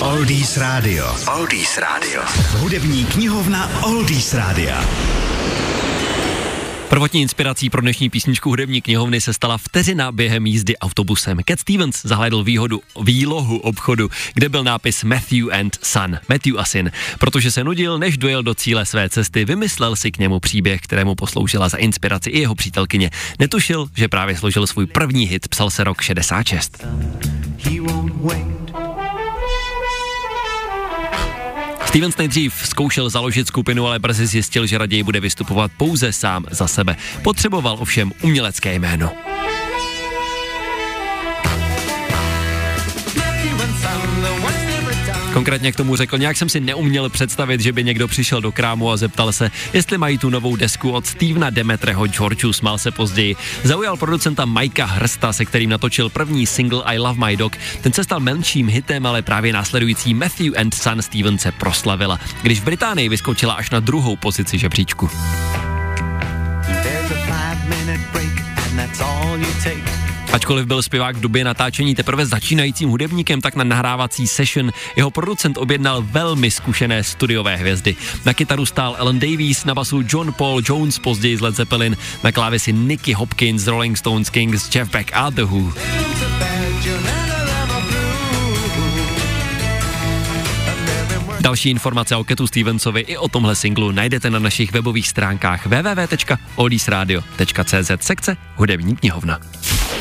Oldies Radio. Oldies Radio. Hudební knihovna Oldies Rádia. Prvotní inspirací pro dnešní písničku hudební knihovny se stala vteřina během jízdy autobusem. Cat Stevens zahledl výhodu výlohu obchodu, kde byl nápis Matthew and Son, Matthew a syn. Protože se nudil, než dojel do cíle své cesty, vymyslel si k němu příběh, kterému posloužila za inspiraci i jeho přítelkyně. Netušil, že právě složil svůj první hit, psal se rok 66. Stevens nejdřív zkoušel založit skupinu, ale brzy zjistil, že raději bude vystupovat pouze sám za sebe. Potřeboval ovšem umělecké jméno. Konkrétně k tomu řekl, nějak jsem si neuměl představit, že by někdo přišel do krámu a zeptal se, jestli mají tu novou desku od Stevena Demetreho Georgeu, smál se později. Zaujal producenta Mikea Hrsta, se kterým natočil první single I Love My Dog. Ten se stal menším hitem, ale právě následující Matthew and Son Steven se proslavila, když v Británii vyskočila až na druhou pozici žebříčku. Ačkoliv byl zpěvák v době natáčení teprve začínajícím hudebníkem, tak na nahrávací session jeho producent objednal velmi zkušené studiové hvězdy. Na kytaru stál Alan Davies, na basu John Paul Jones, později z Led Zeppelin, na klávesi Nicky Hopkins, Rolling Stones Kings, Jeff Beck a The Who. Další informace o Ketu Stevensovi i o tomhle singlu najdete na našich webových stránkách www.oldiesradio.cz sekce Hudební knihovna.